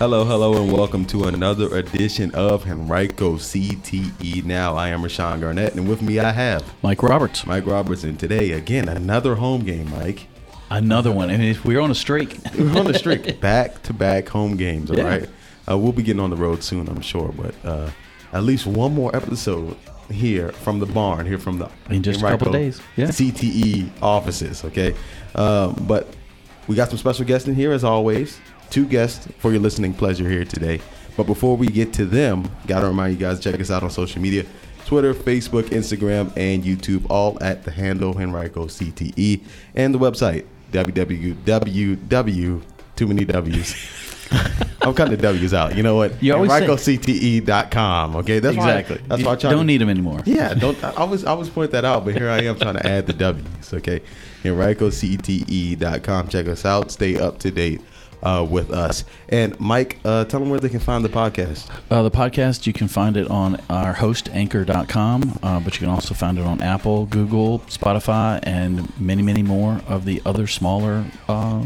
Hello, hello, and welcome to another edition of Henrico CTE Now. I am Rashawn Garnett, and with me I have Mike Roberts. Mike Roberts, and today, again, another home game, Mike. Another one. I mean, we're on a streak. We're on a streak. back to back home games, all Yeah. right? Uh, we'll be getting on the road soon, I'm sure, but uh, at least one more episode here from the barn, here from the In just a couple Henrico days, yeah. CTE offices, okay? Um, but we got some special guests in here as always. Two guests for your listening pleasure here today. But before we get to them, gotta remind you guys check us out on social media. Twitter, Facebook, Instagram, and YouTube, all at the handle Henrico CTE, and the website www. Too many W's. I'm cutting the W's out. You know what? You always HenricoCTE.com. Okay, that's exactly. Why, that's You why I don't to- need them anymore. yeah, don't. I always, I always point that out, but here I am trying to add the W's. Okay, HenricoCTE.com. Check us out. Stay up to date uh, with us. And Mike, uh, tell them where they can find the podcast. Uh, the podcast, you can find it on our host, anchor.com, uh, but you can also find it on Apple, Google, Spotify, and many, many more of the other smaller uh,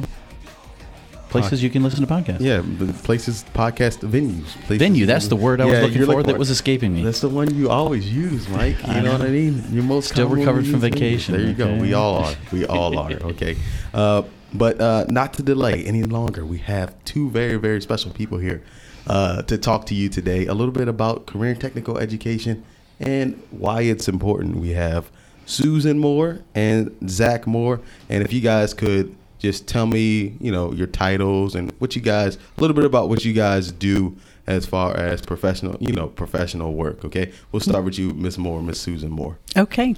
places you can listen to podcasts. Yeah, the places, podcast venues. Places, Venue, that's the word I was Yeah, looking for that was escaping me. That's the one you always use, Mike. You know, know. what I mean? You're most Still recovered from vacation, There you go. We all are. We all are. Okay. Uh, but uh, not to delay any longer, we have two very, very special people here uh, to talk to you today. A little bit about career and technical education and why it's important. We have Susan Moore and Zach Moore. And if you guys could just tell me, you know, your titles and what you guys, a little bit about what you guys do as far as professional, you know, professional work. Okay, we'll start with you, Miss Moore, Miss Susan Moore. Okay.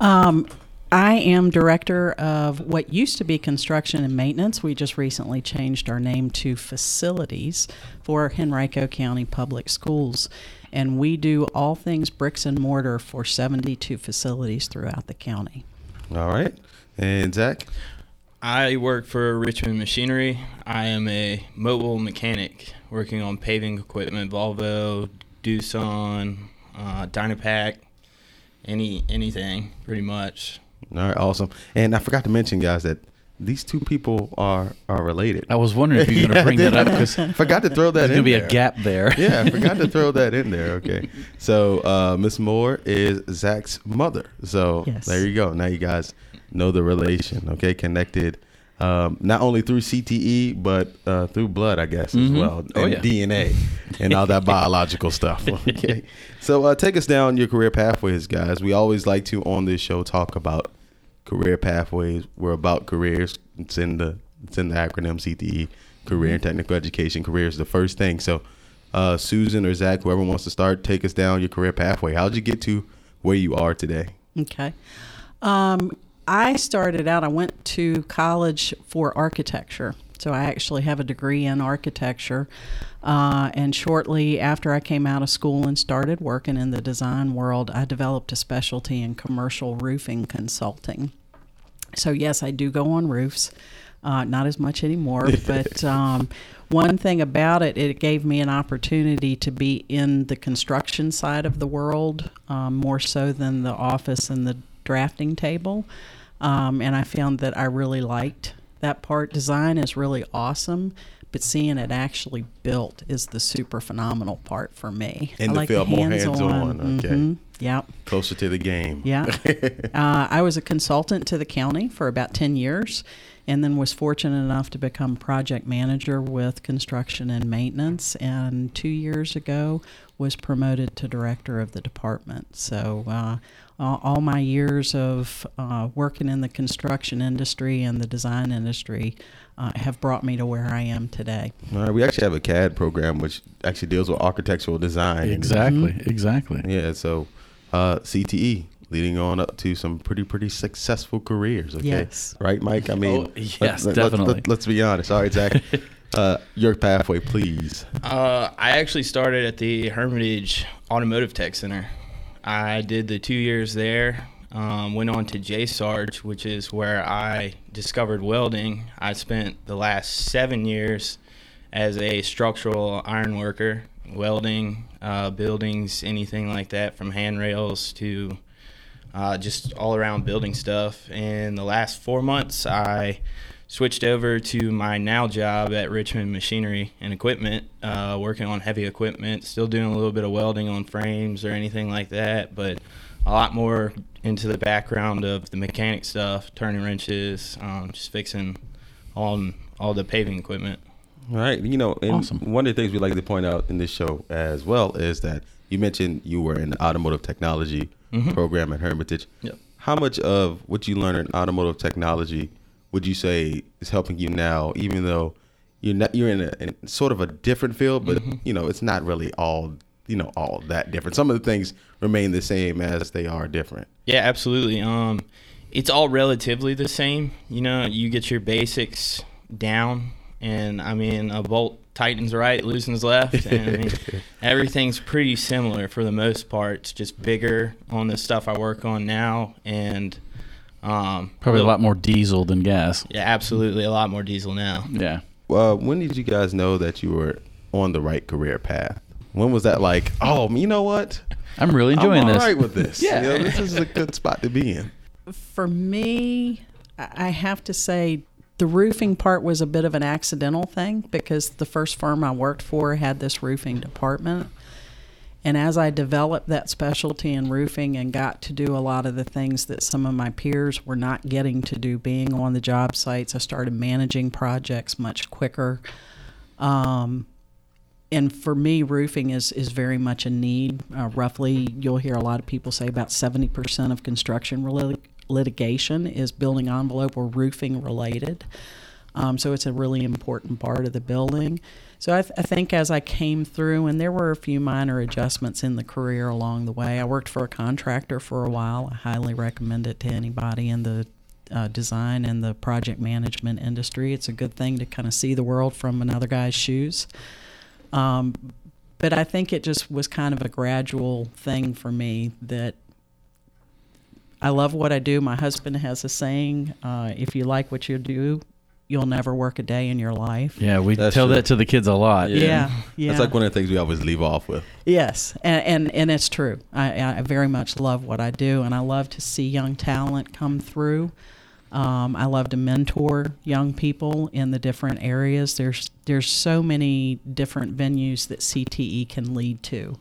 Um, I am director of what used to be construction and maintenance. We just recently changed our name to facilities for Henrico County Public Schools. And we do all things bricks and mortar for 72 facilities throughout the county. All right, and Zach. I work for Richmond Machinery. I am a mobile mechanic working on paving equipment, Volvo, Doosan, uh, Dynapac, any anything pretty much. All right, awesome. And I forgot to mention, guys, that these two people are are related. I was wondering if you were going to bring that up because forgot to throw that There's going in to be there. a gap there. yeah, I forgot to throw that in there. Okay. So uh, Miss Moore is Zach's mother. So Yes. there you go. Now you guys know the relation. Okay, connected. Um, not only through CTE, but uh, through blood, I guess, as Mhm. well, Oh, and yeah. DNA and all that biological stuff. Okay, so uh, take us down your career pathways, guys. We always like to on this show talk about career pathways. We're about careers. It's in the it's in the acronym CTE, career and technical education. Career is the first thing. So, uh, Susan or Zach, whoever wants to start, take us down your career pathway. How'd you get to where you are today? Okay. Um, I started out, I went to college for architecture. So I actually have a degree in architecture. Uh, and shortly after I came out of school and started working in the design world, I developed a specialty in commercial roofing consulting. So, yes, I do go on roofs. Uh, not as much anymore, but um, one thing about it, it gave me an opportunity to be in the construction side of the world um, more so than the office and the drafting table. Um, and I found that I really liked that part. Design is really awesome, but seeing it actually built is the super phenomenal part for me. In I the like field, more hands-on. hands-on, okay. Mhm. Yep. Closer to the game. Yeah. uh, I was a consultant to the county for about 10 years and then was fortunate enough to become project manager with construction and maintenance. And two years ago, was promoted to director of the department. So, uh, all all my years of uh, working in the construction industry and the design industry uh, have brought me to where I am today. All right, we actually have a CAD program which actually deals with architectural design. Exactly, exactly. Yeah, so uh, CTE leading on up to some pretty pretty successful careers. Okay, Yes. right, Mike? I mean, Oh, yes, let- let- definitely. Let, us be honest. All right, Zach, uh, your pathway, please. Uh, I actually started at the Hermitage Automotive Tech Center. I did the two years there. Um, went on to J Sarge, which is where I discovered welding. I spent the last seven years as a structural iron worker, welding uh, buildings, anything like that, from handrails to uh, just all around building stuff. In the last four months, I switched over to my now job at Richmond Machinery and Equipment, uh, working on heavy equipment, still doing a little bit of welding on frames or anything like that, but a lot more into the background of the mechanic stuff, turning wrenches, um, just fixing all all the paving equipment. Right. You know, and Awesome. one of the things we like to point out in this show as well is that you mentioned you were in the automotive technology program at Hermitage. Yep. How much of what you learned in automotive technology would you say is helping you now, even though you're not, you're in, a, in sort of a different field, but you know it's not really all you know all that different. Some of the things remain the same as they are different. Yeah, absolutely. Um, it's all relatively the same. You know, you get your basics down, and I mean, a bolt tightens right, loosens left, and I mean, everything's pretty similar for the most part. It's just bigger on the stuff I work on now, and um, Probably a lot more diesel than gas. Yeah, absolutely, a lot more diesel now. Yeah. Uh, when did you guys know that you were on the right career path? When was that like? Oh, you know what? I'm really enjoying I'm all this. right with this. Yeah. You know, this is a good spot to be in. For me, I I have to say the roofing part was a bit of an accidental thing because the first firm I worked for had this roofing department. And as I developed that specialty in roofing and got to do a lot of the things that some of my peers were not getting to do, being on the job sites, I started managing projects much quicker. Um, and for me, roofing is, is very much a need. Uh, roughly, you'll hear a lot of people say about 70% of construction litigation is building envelope or roofing related. Um, so it's a really important part of the building. So I, th- I think as I came through, and there were a few minor adjustments in the career along the way. I worked for a contractor for a while. I highly recommend it to anybody in the uh, design and the project management industry. It's a good thing to kind of see the world from another guy's shoes. Um, but I think it just was kind of a gradual thing for me that I love what I do. My husband has a saying uh, if you like what you do, you'll never work a day in your life. Yeah, we That's tell true. that to the kids a lot. Yeah, yeah. That's like one of the things we always leave off with. Yes, and, and and it's true. I, I very much love what I do, and I love to see young talent come through. Um, I love to mentor young people in the different areas. There's there's so many different venues that CTE can lead to.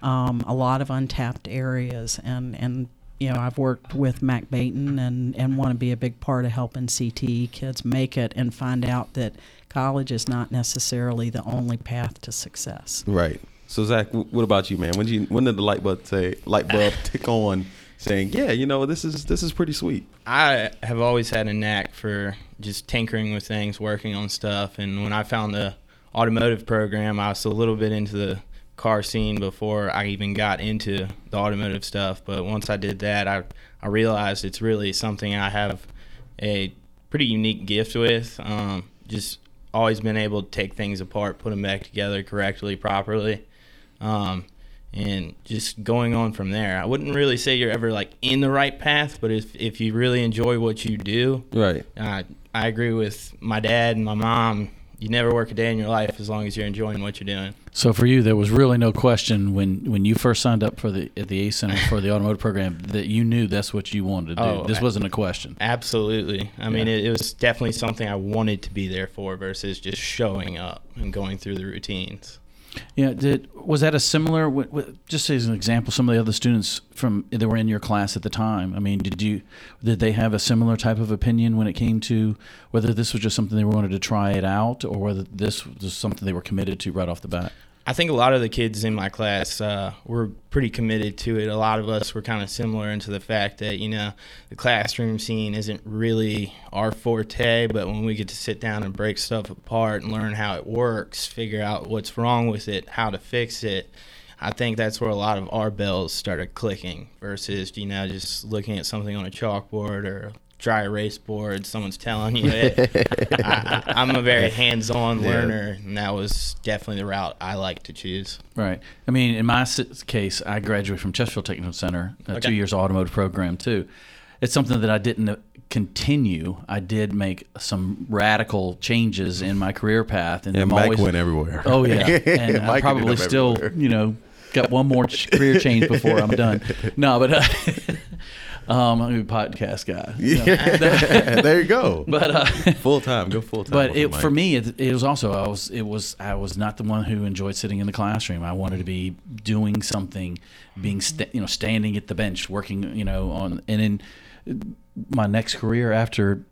Um, a lot of untapped areas, and and you know I've worked with Mac Baton and and want to be a big part of helping CTE kids make it and find out that college is not necessarily the only path to success. Right. So Zach, what about you, man? When did you when did the light bulb say light bulb tick on, saying, yeah, you know, this is this is pretty sweet. I have always had a knack for just tinkering with things, working on stuff. And when I found the automotive program, I was a little bit into the car scene before I even got into the automotive stuff. But once I did that, I, I realized it's really something I have a pretty unique gift with. Um, just always been able to take things apart, put them back together correctly, properly. Um, and just going on from there. I wouldn't really say you're ever like in the right path, but if if you really enjoy what you do, Right. uh, I agree with my dad and my mom. You never work a day in your life as long as you're enjoying what you're doing. So for you, there was really no question when, when you first signed up for the at the ACE Center for the automotive program that you knew that's what you wanted to do. Oh, this wasn't a question. Absolutely. I mean, it, it was definitely something I wanted to be there for versus just showing up and going through the routines. Yeah, did was that a similar? Just as an example, some of the other students from that were in your class at the time. I mean, did you did they have a similar type of opinion when it came to whether this was just something they wanted to try it out, or whether this was something they were committed to right off the bat? I think a lot of the kids in my class uh, were pretty committed to it. A lot of us were kind of similar into the fact that you know the classroom scene isn't really our forte, but when we get to sit down and break stuff apart and learn how it works, figure out what's wrong with it, how to fix it, I think that's where a lot of our bells started clicking versus you know just looking at something on a chalkboard or dry erase board. Someone's telling you it. I, I, I'm a very hands-on Yeah. learner, and that was definitely the route I like to choose. Right. I mean, in my case, I graduated from Chesterfield Technical Center, uh, Okay. two years automotive program too. It's something that I didn't uh, continue. I did make some radical changes in my career path, and Yeah, I'm Mike always- went everywhere. Oh yeah, and I Mike probably still, everywhere. you know, got one more career change before I'm done. No, but uh, um, I'm a podcast guy. Yeah. there you go. But uh, full time, go full time. but it, for me, it, it was also I was it was I was not the one who enjoyed sitting in the classroom. I wanted to be doing something, being sta- you know standing at the bench, working you know on and in my next career after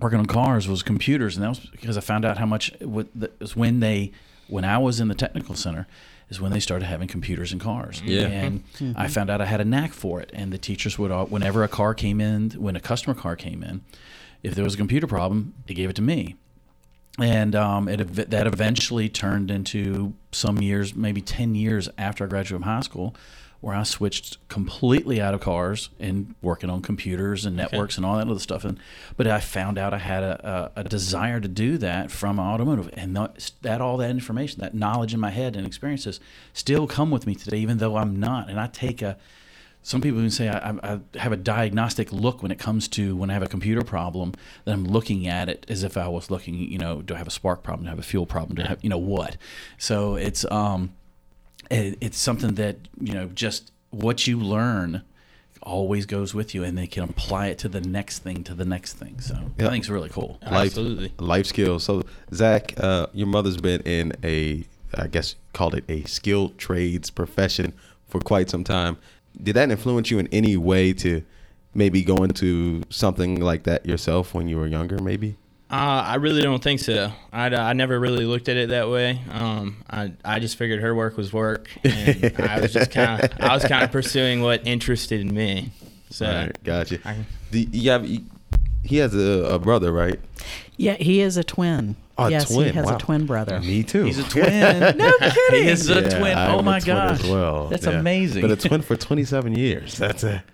working on cars was computers, and that was because I found out how much was when they when I was in the technical center is when they started having computers in cars. Yeah. and I found out I had a knack for it, and the teachers would whenever a car came in, when a customer car came in, if there was a computer problem, they gave it to me and um, it that eventually turned into some years, maybe ten years after I graduated from high school, where I switched completely out of cars and working on computers and networks and all that other stuff. And but I found out I had a, a, a desire to do that from automotive, and that, that all that information, that knowledge in my head and experiences, still come with me today, even though I'm not. And I take a some people even say I, I I have a diagnostic look when it comes to when I have a computer problem that I'm looking at it as if I was looking, you know, do I have a spark problem? Do I have a fuel problem? Do I have, you know, what? So it's um, it, it's something that you know, just what you learn always goes with you, and they can apply it to the next thing, to the next thing. So Yeah. I think it's really cool. life, Absolutely. life skills. So Zach, uh, your mother's been in a, I guess called it a skilled trades profession for quite some time. Did that influence you in any way to maybe go into something like that yourself when you were younger? Maybe. Uh, I really don't think so. I, I never really looked at it that way. Um, I, I just figured her work was work, and I was just kind of I was kind of pursuing what interested me. So All right, gotcha. I- Do you have? He has a, a brother, right? Yeah, he is a twin. Oh, a yes, twin, he has wow. a twin brother. Me too. He's a twin. no kidding. He is a Yeah, twin. I Oh my a twin gosh. As well. That's Yeah. amazing. But a twin for 27 years. That's a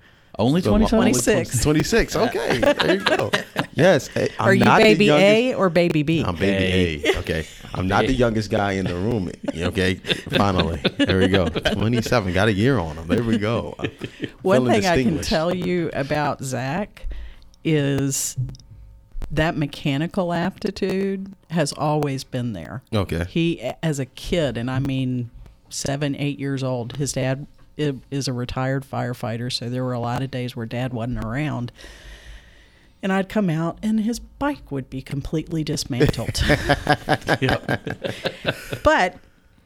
Only 27? 26. 26. Okay, there you go. Yes. eh, I'm Are you not the baby youngest- A or baby B? I'm baby A. Okay. I'm not the youngest guy in the room. Okay. Finally. There we go. 27. Got a year on him. There we go. One thing I can tell you about Zach is that mechanical aptitude has always been there. Okay. He, as a kid, and I mean seven, eight years old, his dad i- is a retired firefighter, so there were a lot of days where dad wasn't around. And I'd come out and his bike would be completely dismantled. but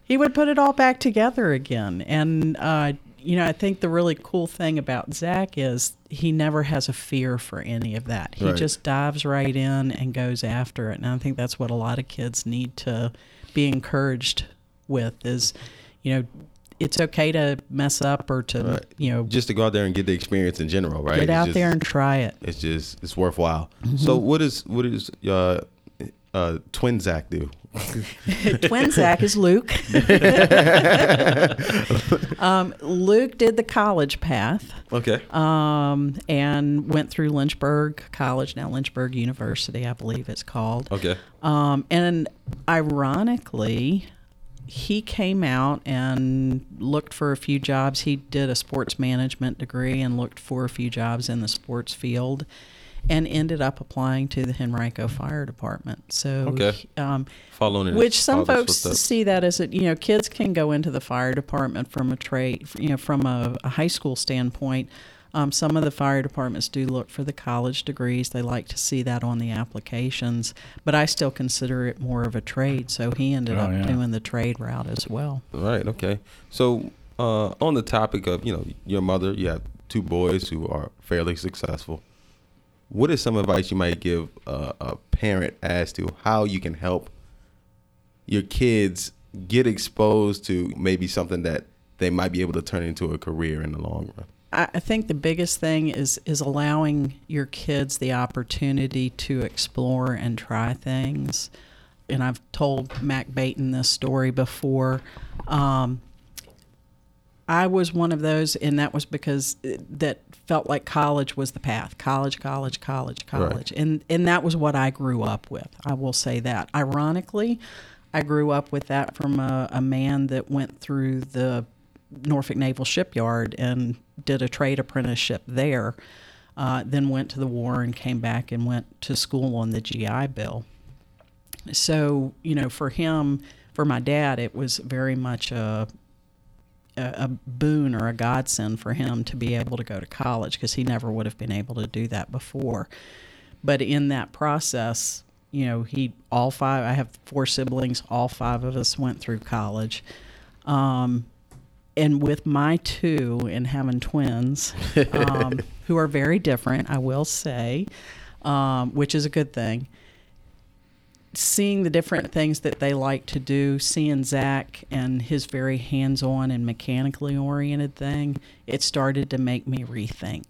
he would put it all back together again. And, uh, you know, I think the really cool thing about Zach is he never has a fear for any of that. He Right. just dives right in and goes after it. And I think that's what a lot of kids need to be encouraged with is, you know, it's okay to mess up or to, Right. you know, Just to go out there and get the experience in general, right? get out just- there and try it. It's just it's worthwhile. So what is what is uh uh twin Zach do? Twin Zach is Luke. um, Luke did the college path Okay. um, and went through Lynchburg College, now Lynchburg University, I believe it's called. Okay. Um, and ironically, he came out and looked for a few jobs. He did a sports management degree and looked for a few jobs in the sports field and ended up applying to the Henrico Fire Department. So, Okay. um, Following which some folks see that as a you know kids can go into the fire department from a trade you know from a, a high school standpoint um, some of the fire departments do look for the college degrees they like to see that on the applications but i still consider it more of a trade so he ended Oh, up yeah. doing the trade route as well Right. Okay. So, uh, on the topic of you know your mother, you have two boys who are fairly successful. What is some advice you might give uh, a parent as to how you can help your kids get exposed to maybe something that they might be able to turn into a career in the long run? I think the biggest thing is is allowing your kids the opportunity to explore and try things. And I've told Mac Baton this story before. Um, I was one of those, and that was because uh, that felt like college was the path. College, college, college, college, and and that was what I grew up with. I will say that. Ironically, I grew up with that from a, a man that went through the Norfolk Naval Shipyard and did a trade apprenticeship there. Uh, then went to the war and came back and went to school on the GI Bill. So you know, for him, for my dad, it was very much a a, boon or a godsend for him to be able to go to college because he never would have been able to do that before. But in that process, you know, he all five. I have four siblings. All five of us went through college, um, and with my two and having twins, um, who are very different, I will say, um, which is a good thing seeing the different things that they like to do, seeing Zach and his very hands on and mechanically oriented thing, it started to make me rethink.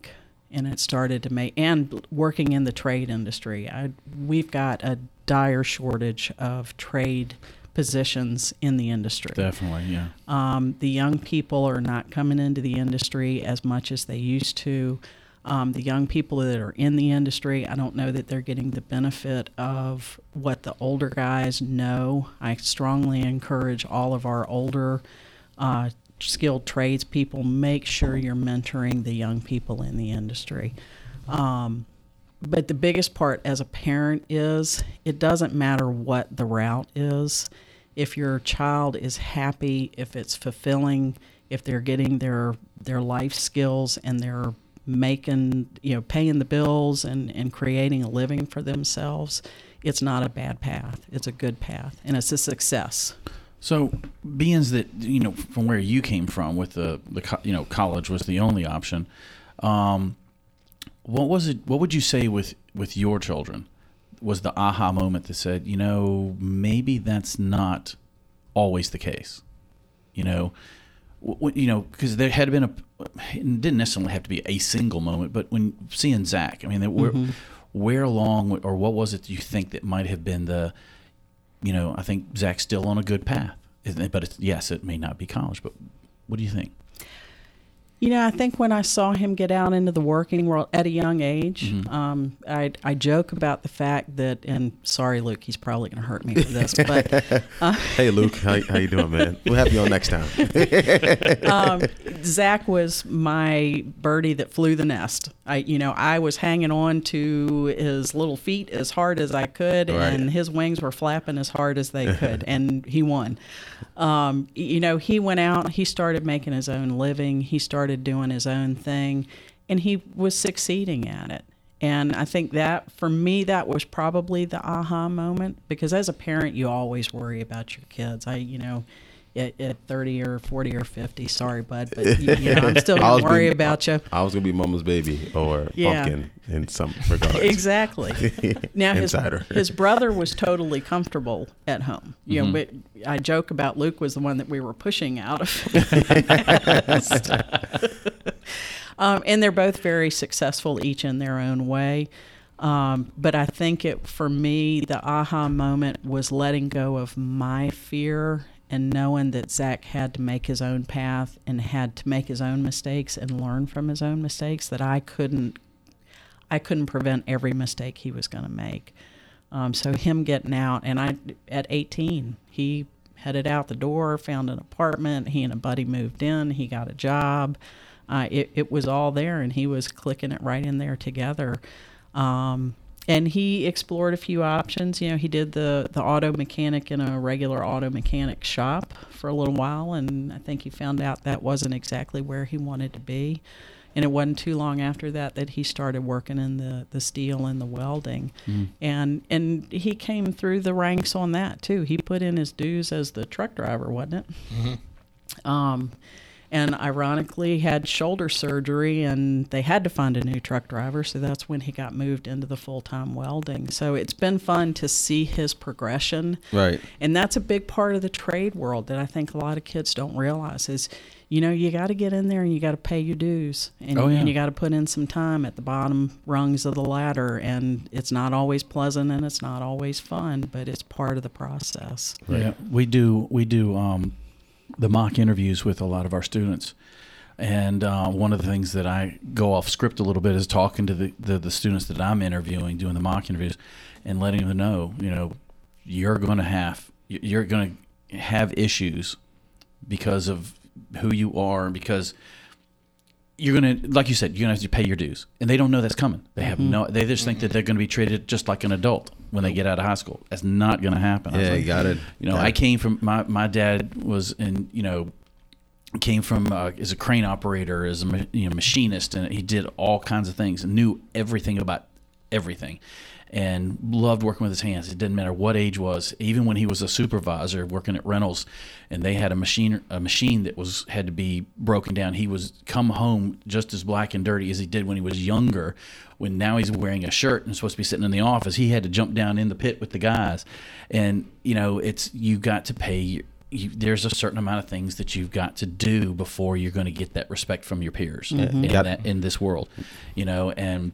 And it started to make, and working in the trade industry, I, we've got a dire shortage of trade positions in the industry. Definitely, yeah. Um, the young people are not coming into the industry as much as they used to. Um, the young people that are in the industry, I don't know that they're getting the benefit of what the older guys know. I strongly encourage all of our older uh, skilled tradespeople make sure you're mentoring the young people in the industry. Um, but the biggest part as a parent is it doesn't matter what the route is. If your child is happy, if it's fulfilling, if they're getting their their life skills and they're making, you know, paying the bills and, and creating a living for themselves, it's not a bad path. It's a good path and it's a success. So, being that you know from where you came from, with the the you know college was the only option. Um, what was it? What would you say with with your children? Was the aha moment that said, you know, maybe that's not always the case. You know, you know, because there had been a, it didn't necessarily have to be a single moment, but when seeing Zach, I mean, where, mm-hmm. where along or what was it you think that might have been the, you know, I think Zach's still on a good path, but it's, yes, it may not be college, but what do you think? You know, I think when I saw him get out into the working world at a young age, mm-hmm. um, I, I joke about the fact that, and sorry, Luke, he's probably going to hurt me for this, but uh, hey, Luke, how, how you doing, man? We'll have you on next time. um, Zach was my birdie that flew the nest. I, you know, I was hanging on to his little feet as hard as I could, right. and his wings were flapping as hard as they could, and he won. Um, you know, he went out, he started making his own living, he started doing his own thing, and he was succeeding at it. And I think that for me, that was probably the aha moment because as a parent, you always worry about your kids. I, you know, at, at 30 or 40 or 50. Sorry, bud, but you, you know, I'm still going to worry about you. I was going to be mama's baby or yeah. pumpkin in some regard. exactly. Now, his, his brother was totally comfortable at home. You mm-hmm. know, but I joke about Luke was the one that we were pushing out of. um, and they're both very successful, each in their own way. Um, but I think it for me, the aha moment was letting go of my fear and knowing that Zach had to make his own path and had to make his own mistakes and learn from his own mistakes that I couldn't I couldn't prevent every mistake he was going to make. Um, so him getting out and I at 18 he headed out the door, found an apartment. He and a buddy moved in. He got a job. Uh, it, it was all there, and he was clicking it right in there together. Um, and he explored a few options. You know, he did the the auto mechanic in a regular auto mechanic shop for a little while, and I think he found out that wasn't exactly where he wanted to be. And it wasn't too long after that that he started working in the, the steel and the welding, mm. and and he came through the ranks on that too. He put in his dues as the truck driver, wasn't it? Mm-hmm. Um, and ironically had shoulder surgery and they had to find a new truck driver so that's when he got moved into the full-time welding. So it's been fun to see his progression. Right. And that's a big part of the trade world that i think a lot of kids don't realize is you know you got to get in there and you got to pay your dues. And, oh, yeah. and you got to put in some time at the bottom rungs of the ladder and it's not always pleasant and it's not always fun but it's part of the process. Right. yeah we do we do um the mock interviews with a lot of our students. And uh, one of the things that I go off script a little bit is talking to the, the, the students that I'm interviewing, doing the mock interviews, and letting them know, you know, you're going to have you're going to have issues because of who you are, because you're going to, like you said, you're going to have to pay your dues, and they don't know that's coming. They have no, they just think that they're going to be treated just like an adult when they get out of high school. That's not going to happen. I Yeah, like, you got it. You know, I came from my my dad was in you know came from uh, as a crane operator, as a ma- you know, machinist, and he did all kinds of things and knew everything about everything, and loved working with his hands. It didn't matter what age was. Even when he was a supervisor working at Reynolds, and they had a machine a machine that was had to be broken down, he was come home just as black and dirty as he did when he was younger. When now he's wearing a shirt and supposed to be sitting in the office, he had to jump down in the pit with the guys, and you know it's you got to pay. You, there's a certain amount of things that you've got to do before you're going to get that respect from your peers mm-hmm. in, that, in this world, you know, and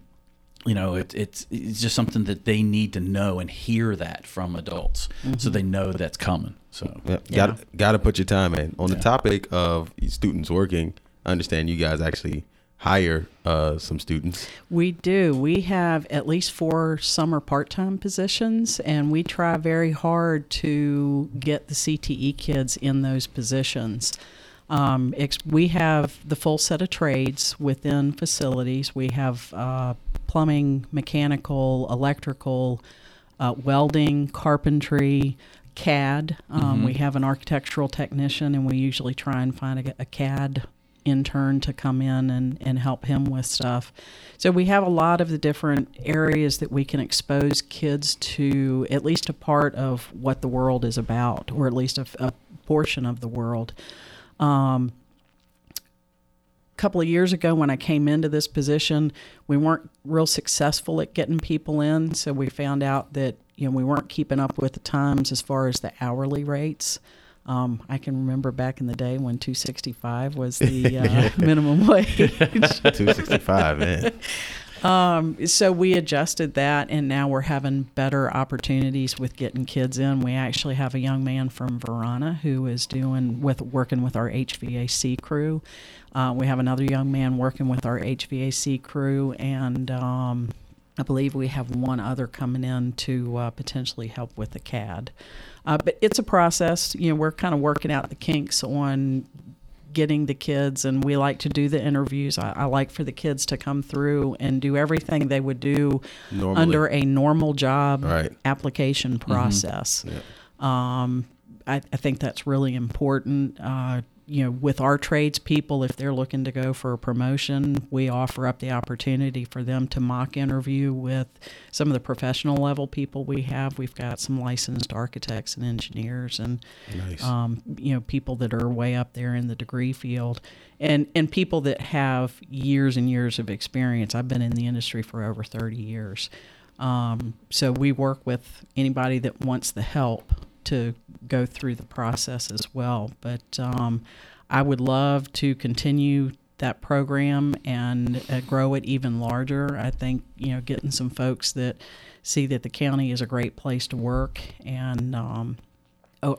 you know it, it's it's just something that they need to know and hear that from adults, so they know that's coming. So Yep. Yeah. Got got to put your time in. On the topic of students working, I understand you guys actually hire uh, some students. We do. We have at least four summer part time positions, and we try very hard to get the CTE kids in those positions. Um, ex- we have the full set of trades within facilities. We have uh, plumbing, mechanical, electrical, uh, welding, carpentry, CAD. Um, We have an architectural technician, and we usually try and find a, a CAD intern to come in and, and help him with stuff. So we have a lot of the different areas that we can expose kids to at least a part of what the world is about, or at least a, a portion of the world. Um, couple of years ago when I came into this position, we weren't real successful at getting people in. So we found out that you know we weren't keeping up with the times as far as the hourly rates. Um, I can remember back in the day when 265 was the uh, minimum wage. Two sixty five, man. Um, so we adjusted that, and now we're having better opportunities with getting kids in. We actually have a young man from Varina who is doing with working with our HVAC crew. Uh, we have another young man working with our HVAC crew, and um, I believe we have one other coming in to uh, potentially help with the CAD. Uh, but it's a process. You know, we're kind of working out the kinks on getting the kids, and we like to do the interviews. I, I like for the kids to come through and do everything they would do Normally. under a normal job Right. application process. Um, I, I think that's really important. Uh, you know, with our tradespeople, if they're looking to go for a promotion, we offer up the opportunity for them to mock interview with some of the professional level people we have. We've got some licensed architects and engineers, and Nice. um, you know, people that are way up there in the degree field, and and people that have years and years of experience. I've been in the industry for over thirty years, um, so we work with anybody that wants the help to go through the process as well. But um, I would love to continue that program and uh, grow it even larger. I think you know getting some folks that see that the county is a great place to work and um,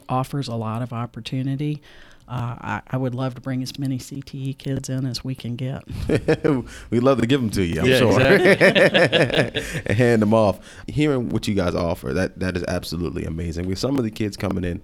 offers a lot of opportunity. Uh, I, I would love to bring as many CTE kids in as we can get. We'd love to give them to you. I'm Yeah, sure. and hand them off. Hearing what you guys offer, that that is absolutely amazing. With some of the kids coming in,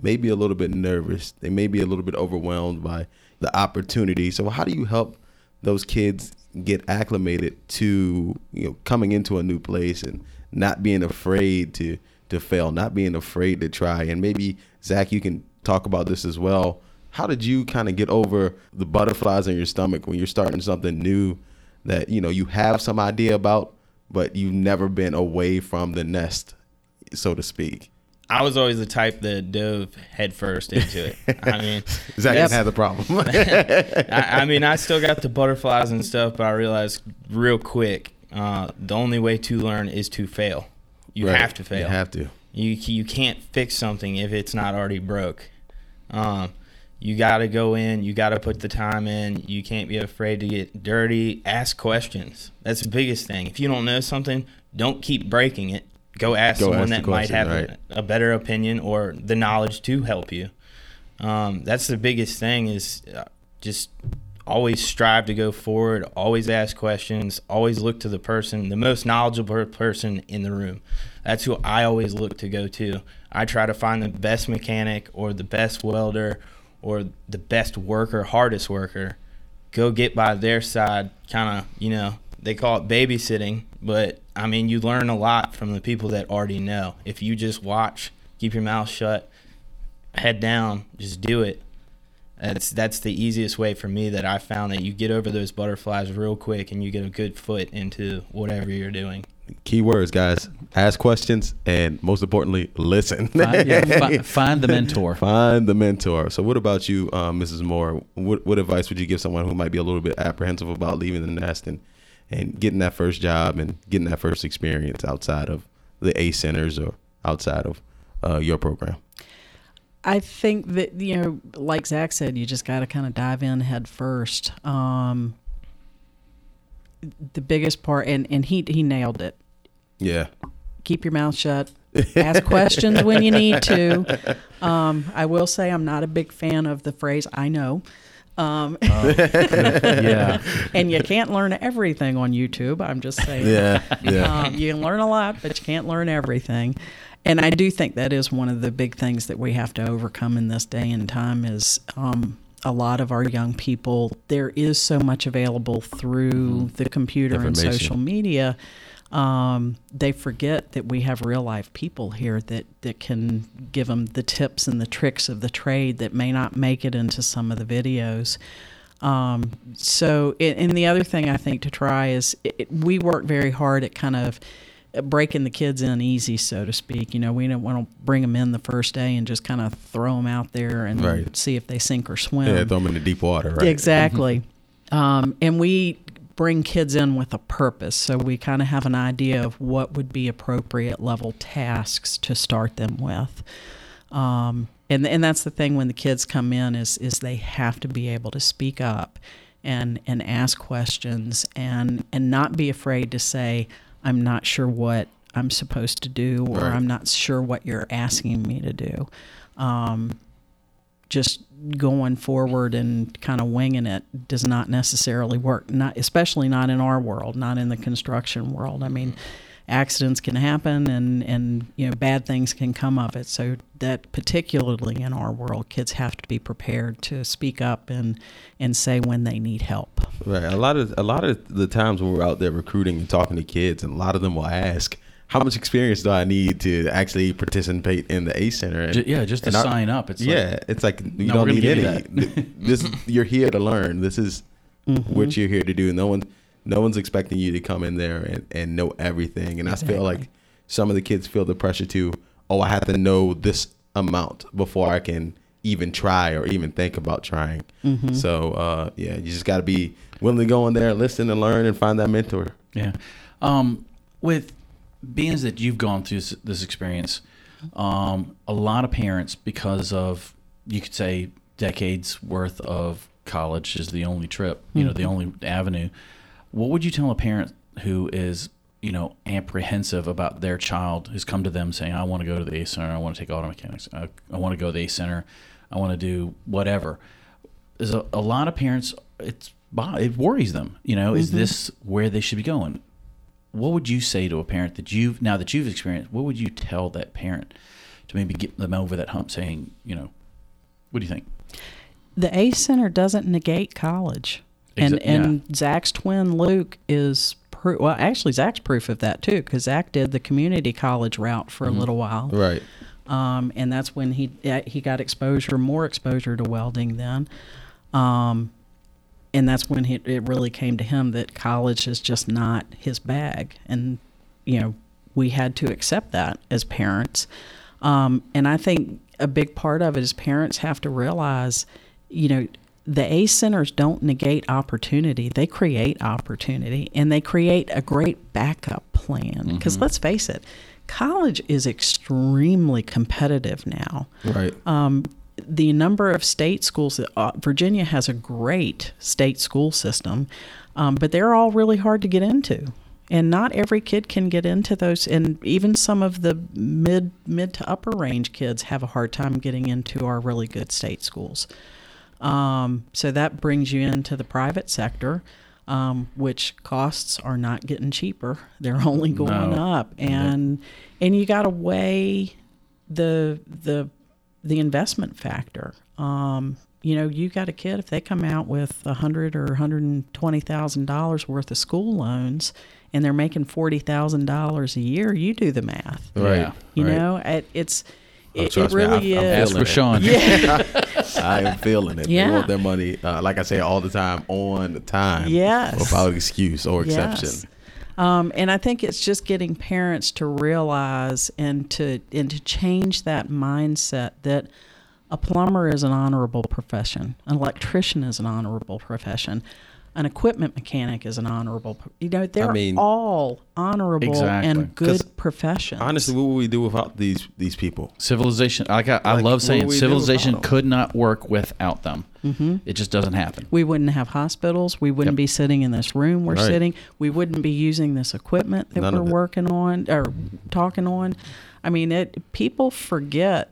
maybe a little bit nervous. They may be a little bit overwhelmed by the opportunity. So how do you help those kids get acclimated to you know coming into a new place and not being afraid to to fail, not being afraid to try? And maybe Zach, you can talk about this as well. How did you kind of get over the butterflies in your stomach when you're starting something new that you know you have some idea about, but you've never been away from the nest, so to speak? I was always the type that dove headfirst into it. I mean, Zach didn't have the problem. I, I mean, I still got the butterflies and stuff, but I realized real quick uh, the only way to learn is to fail. You Right. have to fail. You have to. You you can't fix something if it's not already broke. Um, you got to go in. You got to put the time in. You can't be afraid to get dirty. Ask questions. That's the biggest thing. If you don't know something, don't keep breaking it. Go ask Go someone ask that might have right. a, a better opinion or the knowledge to help you. Um, that's the biggest thing is uh, just always strive to go forward, always ask questions, always look to the person, the most knowledgeable person in the room. That's who I always look to go to. I try to find the best mechanic or the best welder or the best worker, hardest worker. Go get by their side, kind of, you know, they call it babysitting, but I mean, you learn a lot from the people that already know. If you just watch, keep your mouth shut, head down, just do it. That's that's the easiest way for me that I found that you get over those butterflies real quick and you get a good foot into whatever you're doing. Key words, guys. Ask questions and most importantly, listen. Find, yeah, fi- find the mentor. Find the mentor. So, what about you, um, Mrs. Moore? What, what advice would you give someone who might be a little bit apprehensive about leaving the nest and, and getting that first job and getting that first experience outside of the ACE centers or outside of uh, your program? I think that you know, like Zach said, you just got to kind of dive in head first. Um, the biggest part, and and he he nailed it. Yeah. Keep your mouth shut. Ask questions when you need to. Um, I will say I'm not a big fan of the phrase "I know." Um, yeah. and you can't learn everything on YouTube. I'm just saying. Yeah. Yeah. Um, you can learn a lot, but you can't learn everything. And I do think that is one of the big things that we have to overcome in this day and time is um, a lot of our young people. There is so much available through the computer and social media. Um, they forget that we have real life people here that, that can give them the tips and the tricks of the trade that may not make it into some of the videos. Um, so, and and the other thing I think to try is it, we work very hard at kind of breaking the kids in easy, so to speak. You know, we don't want to bring them in the first day and just kind of throw them out there and Right. see if they sink or swim. Yeah. Throw them in the deep water, right? Exactly. um, and we bring kids in with a purpose. So we kind of have an idea of what would be appropriate level tasks to start them with. Um, and, and that's the thing when the kids come in is, is they have to be able to speak up and, and ask questions and, and not be afraid to say, I'm not sure what I'm supposed to do or Right. I'm not sure what you're asking me to do. Um, just going forward and kind of winging it does not necessarily work. Not especially not in our world, not in the construction world. I mean, accidents can happen and and you know bad things can come of it. So that particularly in our world, kids have to be prepared to speak up and and say when they need help. Right. A lot of a lot of the times when we're out there recruiting and talking to kids, and a lot of them will ask, "How much experience do I need to actually participate in the ACE Center?" And, yeah, just to and I- sign up. It's yeah, like, it's like you No, don't need any. you this you're here to learn. This is Mm-hmm. what you're here to do. No one, no one's expecting you to come in there and, and know everything. And I feel like some of the kids feel the pressure to, oh, I have to know this amount before I can even try or even think about trying. Mm-hmm. So uh, yeah, you just got to be willing to go in there, listen and learn, and find that mentor. Yeah. Um, with being that you've gone through this, this experience, um, a lot of parents, because of you could say decades worth of college is the only trip, you know, the only avenue. What would you tell a parent who is, you know, apprehensive about their child who's come to them saying, "I want to go to the ACE Center, I want to take auto mechanics, uh, I, I want to go to the ACE Center, I want to do whatever." There's a, a lot of parents. It's it worries them. You know, is mm-hmm. this where they should be going? what would you say to a parent that you've now that you've experienced what would you tell that parent to maybe get them over that hump saying you know what do you think The ACE Center doesn't negate college. And Exa- and Zach's twin Luke is proof. Well, actually, Zach's proof of that too, because Zach did the community college route for a little while. Right. um, and that's when he he got exposure, more exposure to welding then, um, and that's when he, it really came to him that college is just not his bag, and you know we had to accept that as parents, um, and I think a big part of it is parents have to realize, you know. The ACE centers don't negate opportunity; they create opportunity, and they create a great backup plan. Because let's face it, college is extremely competitive now. Right. Um, the number of state schools that uh, Virginia has a great state school system, um, but they're all really hard to get into. and not every kid can get into those and even some of the mid mid to upper range kids have a hard time getting into our really good state schools um, so that brings you into the private sector um, which costs are not getting cheaper they're only going No. up and and you got to weigh the the the investment factor um, you know you got a kid if they come out with a hundred or hundred and twenty thousand dollars worth of school loans and they're making forty thousand dollars a year you do the math Right. You right. know it, it's it, it trust me, really I'm- I'm is Ask feeling Rashawn. I am feeling it. They want their money, uh, like I say all the time, on time. Yes. Without excuse or exception. Yes. Um, and I think it's just getting parents to realize and to and to change that mindset that a plumber is an honorable profession, an electrician is an honorable profession, an equipment mechanic is an honorable. You know, they're mean- all honorable Exactly. and 'Cause good professions. Honestly, what would we do without these these people? Civilization, like I, I love saying, do we do civilization could not work without them. Mm-hmm. It just doesn't happen. we wouldn't have hospitals. We wouldn't Yep. be sitting in this room we're Right. sitting. We wouldn't be using this equipment that None we're working on or talking on. I mean, it. People forget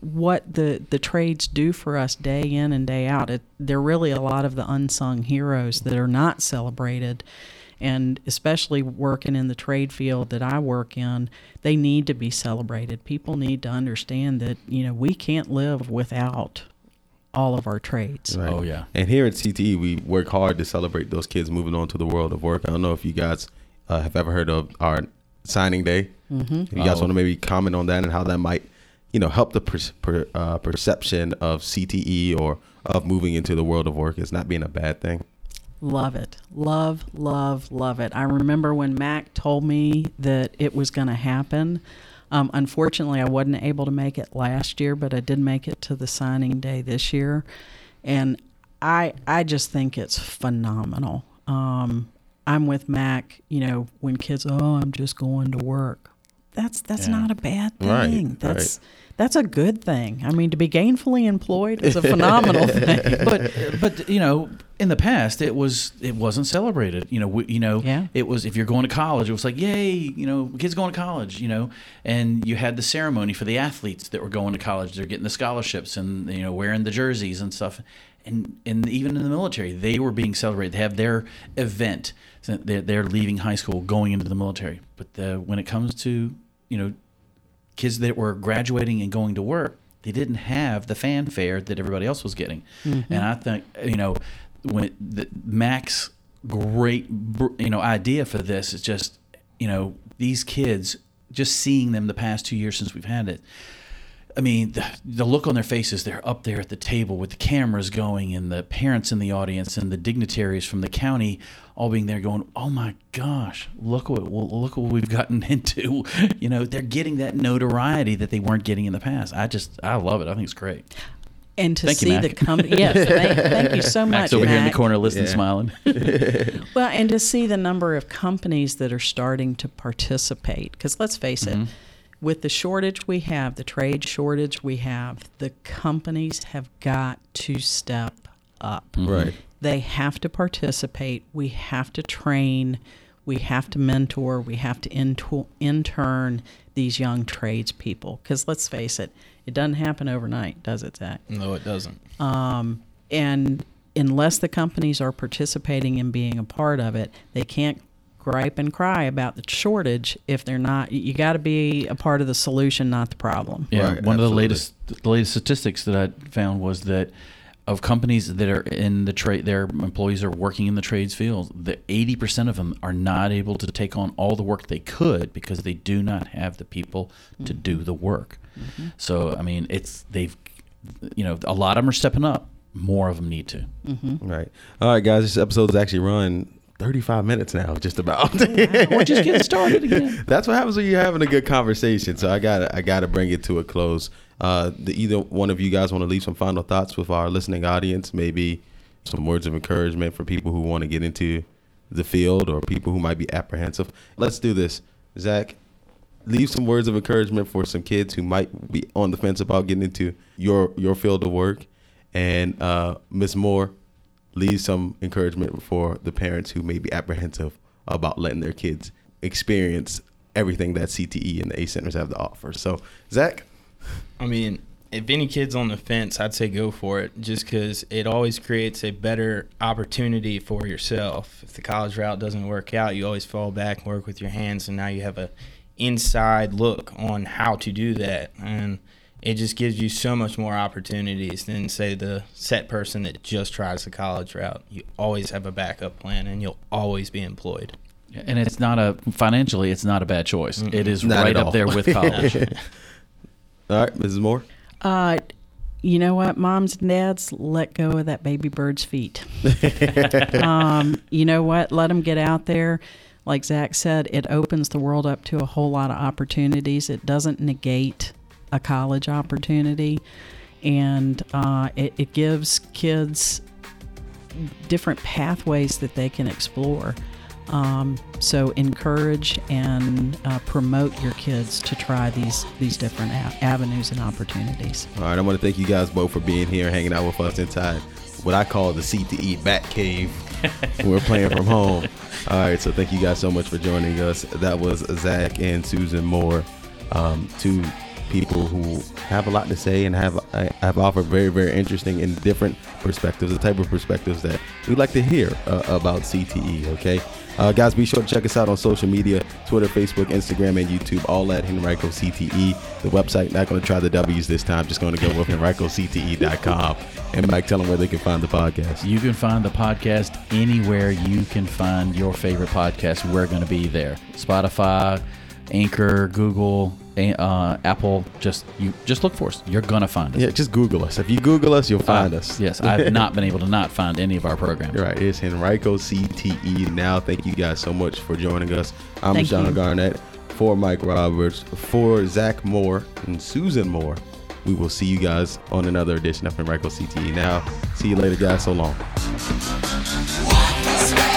what the the trades do for us day in and day out. It, they're really a lot of the unsung heroes that are not celebrated. And especially working in the trade field that I work in, they need to be celebrated. People need to understand that you know we can't live without all of our trades. Right. Oh, yeah. And here at CTE, we work hard to celebrate those kids moving on to the world of work. I don't know if you guys uh, have ever heard of our signing day. Mm-hmm. If you guys Oh. want to maybe comment on that and how that might, you know, help the per- per, uh, perception of CTE or of moving into the world of work as not being a bad thing. Love it. Love, love, love it. I remember when Mac told me that it was going to happen. Um, unfortunately, I wasn't able to make it last year, but I did make it to the signing day this year. And I, I just think it's phenomenal. Um, I'm with Mac, you know, when kids, oh, I'm just going to work. That's that's Yeah. not a bad Right, thing. That's that's a good thing. I mean, to be gainfully employed is a phenomenal thing. but but you know in the past it was it wasn't celebrated you know we, you know Yeah. it was if you're going to college it was like yay you know kids going to college you know and you had the ceremony for the athletes that were going to college they're getting the scholarships and you know wearing the jerseys and stuff and and even in the military they were being celebrated they have their event So they're, they're leaving high school going into the military but the, when it comes to you know kids that were graduating and going to work, they didn't have the fanfare that everybody else was getting. Mm-hmm. And I think you know when the Mac's great you know idea for this is just you know these kids just seeing them the past two years since we've had it. I mean, the, the look on their faces, they're up there at the table with the cameras going and the parents in the audience and the dignitaries from the county all being there going, oh my gosh, look what, well, look what we've gotten into. You know, they're getting that notoriety that they weren't getting in the past. I just, I love it. I think it's great. and to Thank you, see the company. Yes, thank, thank you so Mac's much. over here in the corner listening, Yeah. smiling. Well, and to see the number of companies that are starting to participate. Because let's face it, mm-hmm. With the shortage we have, the trade shortage we have, the companies have got to step up. Right. They have to participate. We have to train. We have to mentor. We have to into- intern these young tradespeople. Because let's face it, it doesn't happen overnight, does it, Zach? No, it doesn't. Um, and unless the companies are participating and being a part of it, they can't gripe and cry about the shortage if they're not. You got to be a part of the solution, not the problem. Yeah, Right, one of the latest the latest statistics that I found was that of companies that are in the trade, their employees are working in the trades field. The eighty percent of them are not able to take on all the work they could because they do not have the people to mm-hmm. do the work. Mm-hmm. So I mean, it's they've, you know, a lot of them are stepping up. More of them need to. Mm-hmm. Right. All right, guys. This episode is actually run 35 minutes now, just about. We're just getting started again. That's what happens when you're having a good conversation. So I got I got to bring it to a close. Uh, the, either one of you guys want to leave some final thoughts with our listening audience, maybe some words of encouragement for people who want to get into the field or people who might be apprehensive. Let's do this, Zach. Leave some words of encouragement for some kids who might be on the fence about getting into your your field of work, and uh, Miss Moore, leave some encouragement for the parents who may be apprehensive about letting their kids experience everything that CTE and the ACE centers have to offer. So, Zach, I mean, if any kid's on the fence, I'd say go for it just because it always creates a better opportunity for yourself. If the college route doesn't work out, you always fall back and work with your hands, and now you have a inside look on how to do that. And it just gives you so much more opportunities than, say, the set person that just tries the college route. You always have a backup plan, and you'll always be employed. And it's not a financially, it's not a bad choice. Mm-mm. It is Not right up there with college. all right, Mrs. Moore. Uh, you know what, moms and dads, let go of that baby bird's feet. um, you know what? Let them get out there. Like Zach said, it opens the world up to a whole lot of opportunities. It doesn't negate a college opportunity, and uh, it, it gives kids different pathways that they can explore. Um, so encourage and uh, promote your kids to try these these different a- avenues and opportunities. All right, I want to thank you guys both for being here, hanging out with us inside what I call the CTE Bat Cave. we're playing from home. All right, so thank you guys so much for joining us. That was Zach and Susan Moore, um, two people who have a lot to say and have have offered very very interesting and different perspectives, the type of perspectives that we'd like to hear uh, about CTE. Okay. Uh, guys, be sure to check us out on social media Twitter, Facebook, Instagram, and YouTube, all at Henrico CTE. The website, not going to try the W's this time, just going to go with HenricoCTE.com. And Mike, tell them where they can find the podcast. You can find the podcast anywhere you can find your favorite podcast. We're going to be there. Spotify, Anchor, Google, uh, Apple. Just you just look for us. You're going to find us. Yeah, just Google us. If you Google us, you'll find Uh, us. Yes, I've not been able to not find any of our programs. You're right. It's Henrico CTE. Now, thank you guys so much for joining us. I'm Thank Sean you. Garnett for Mike Roberts, for Zach Moore and Susan Moore. We will see you guys on another edition of Henrico CTE. Now, see you later, guys. So long. Walk the